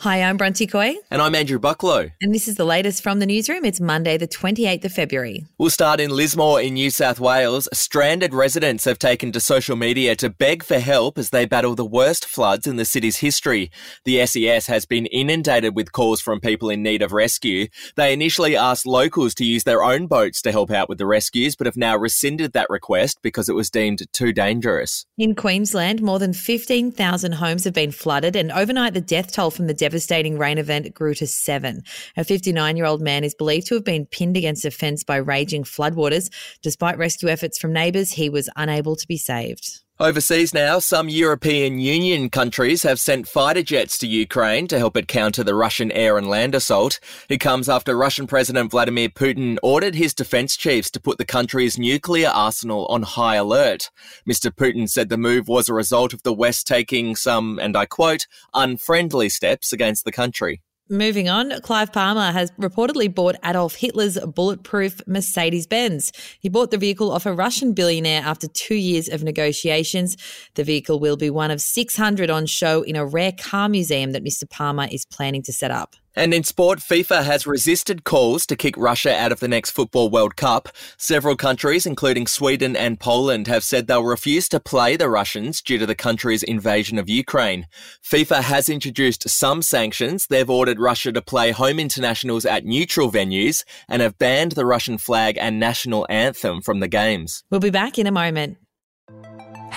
Hi, I'm Bronte Coy. And I'm Andrew Bucklow. And this is the latest from the newsroom. It's Monday, the 28th of February. We'll start in Lismore in New South Wales. Stranded residents have taken to social media to beg for help as they battle the worst floods in the city's history. The SES has been inundated with calls from people in need of rescue. They initially asked locals to use their own boats to help out with the rescues, but have now rescinded that request because it was deemed too dangerous. In Queensland, more than 15,000 homes have been flooded, and overnight the death toll from the devastating rain event grew to seven. A 59 year old man is believed to have been pinned against a fence by raging floodwaters. Despite rescue efforts from neighbours, he was unable to be saved. Overseas now, some European Union countries have sent fighter jets to Ukraine to help it counter the Russian air and land assault. It comes after Russian President Vladimir Putin ordered his defense chiefs to put the country's nuclear arsenal on high alert. Mr. Putin said the move was a result of the West taking some, and I quote, unfriendly steps against the country. Moving on, Clive Palmer has reportedly bought Adolf Hitler's bulletproof Mercedes Benz. He bought the vehicle off a Russian billionaire after two years of negotiations. The vehicle will be one of 600 on show in a rare car museum that Mr. Palmer is planning to set up. And in sport, FIFA has resisted calls to kick Russia out of the next Football World Cup. Several countries, including Sweden and Poland, have said they'll refuse to play the Russians due to the country's invasion of Ukraine. FIFA has introduced some sanctions. They've ordered Russia to play home internationals at neutral venues and have banned the Russian flag and national anthem from the games. We'll be back in a moment.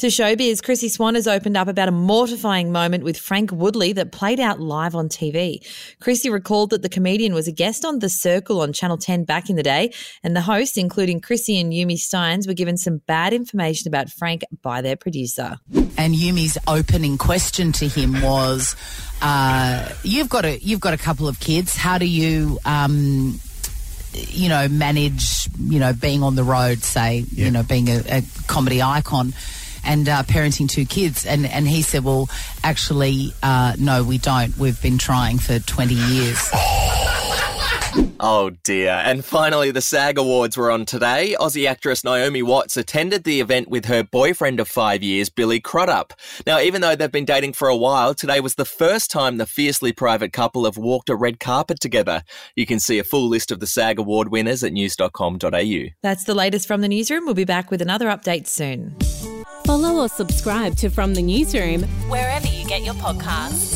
To showbiz, Chrissy Swan has opened up about a mortifying moment with Frank Woodley that played out live on TV. Chrissy recalled that the comedian was a guest on The Circle on Channel 10 back in the day, and the hosts, including Chrissy and Yumi Stynes, were given some bad information about Frank by their producer. and Yumi's opening question to him was, uh, "You've got a you've got a couple of kids. How do you, um, you know, manage, you know, being on the road, say, you know, being a, a comedy icon?" And uh, parenting two kids, and and he said, "Well, actually, uh, no, we don't. We've been trying for twenty years." Oh dear. And finally, the SAG Awards were on today. Aussie actress Naomi Watts attended the event with her boyfriend of five years, Billy Crudup. Now, even though they've been dating for a while, today was the first time the fiercely private couple have walked a red carpet together. You can see a full list of the SAG Award winners at news.com.au. That's the latest from the newsroom. We'll be back with another update soon. Follow or subscribe to From the Newsroom wherever you get your podcasts.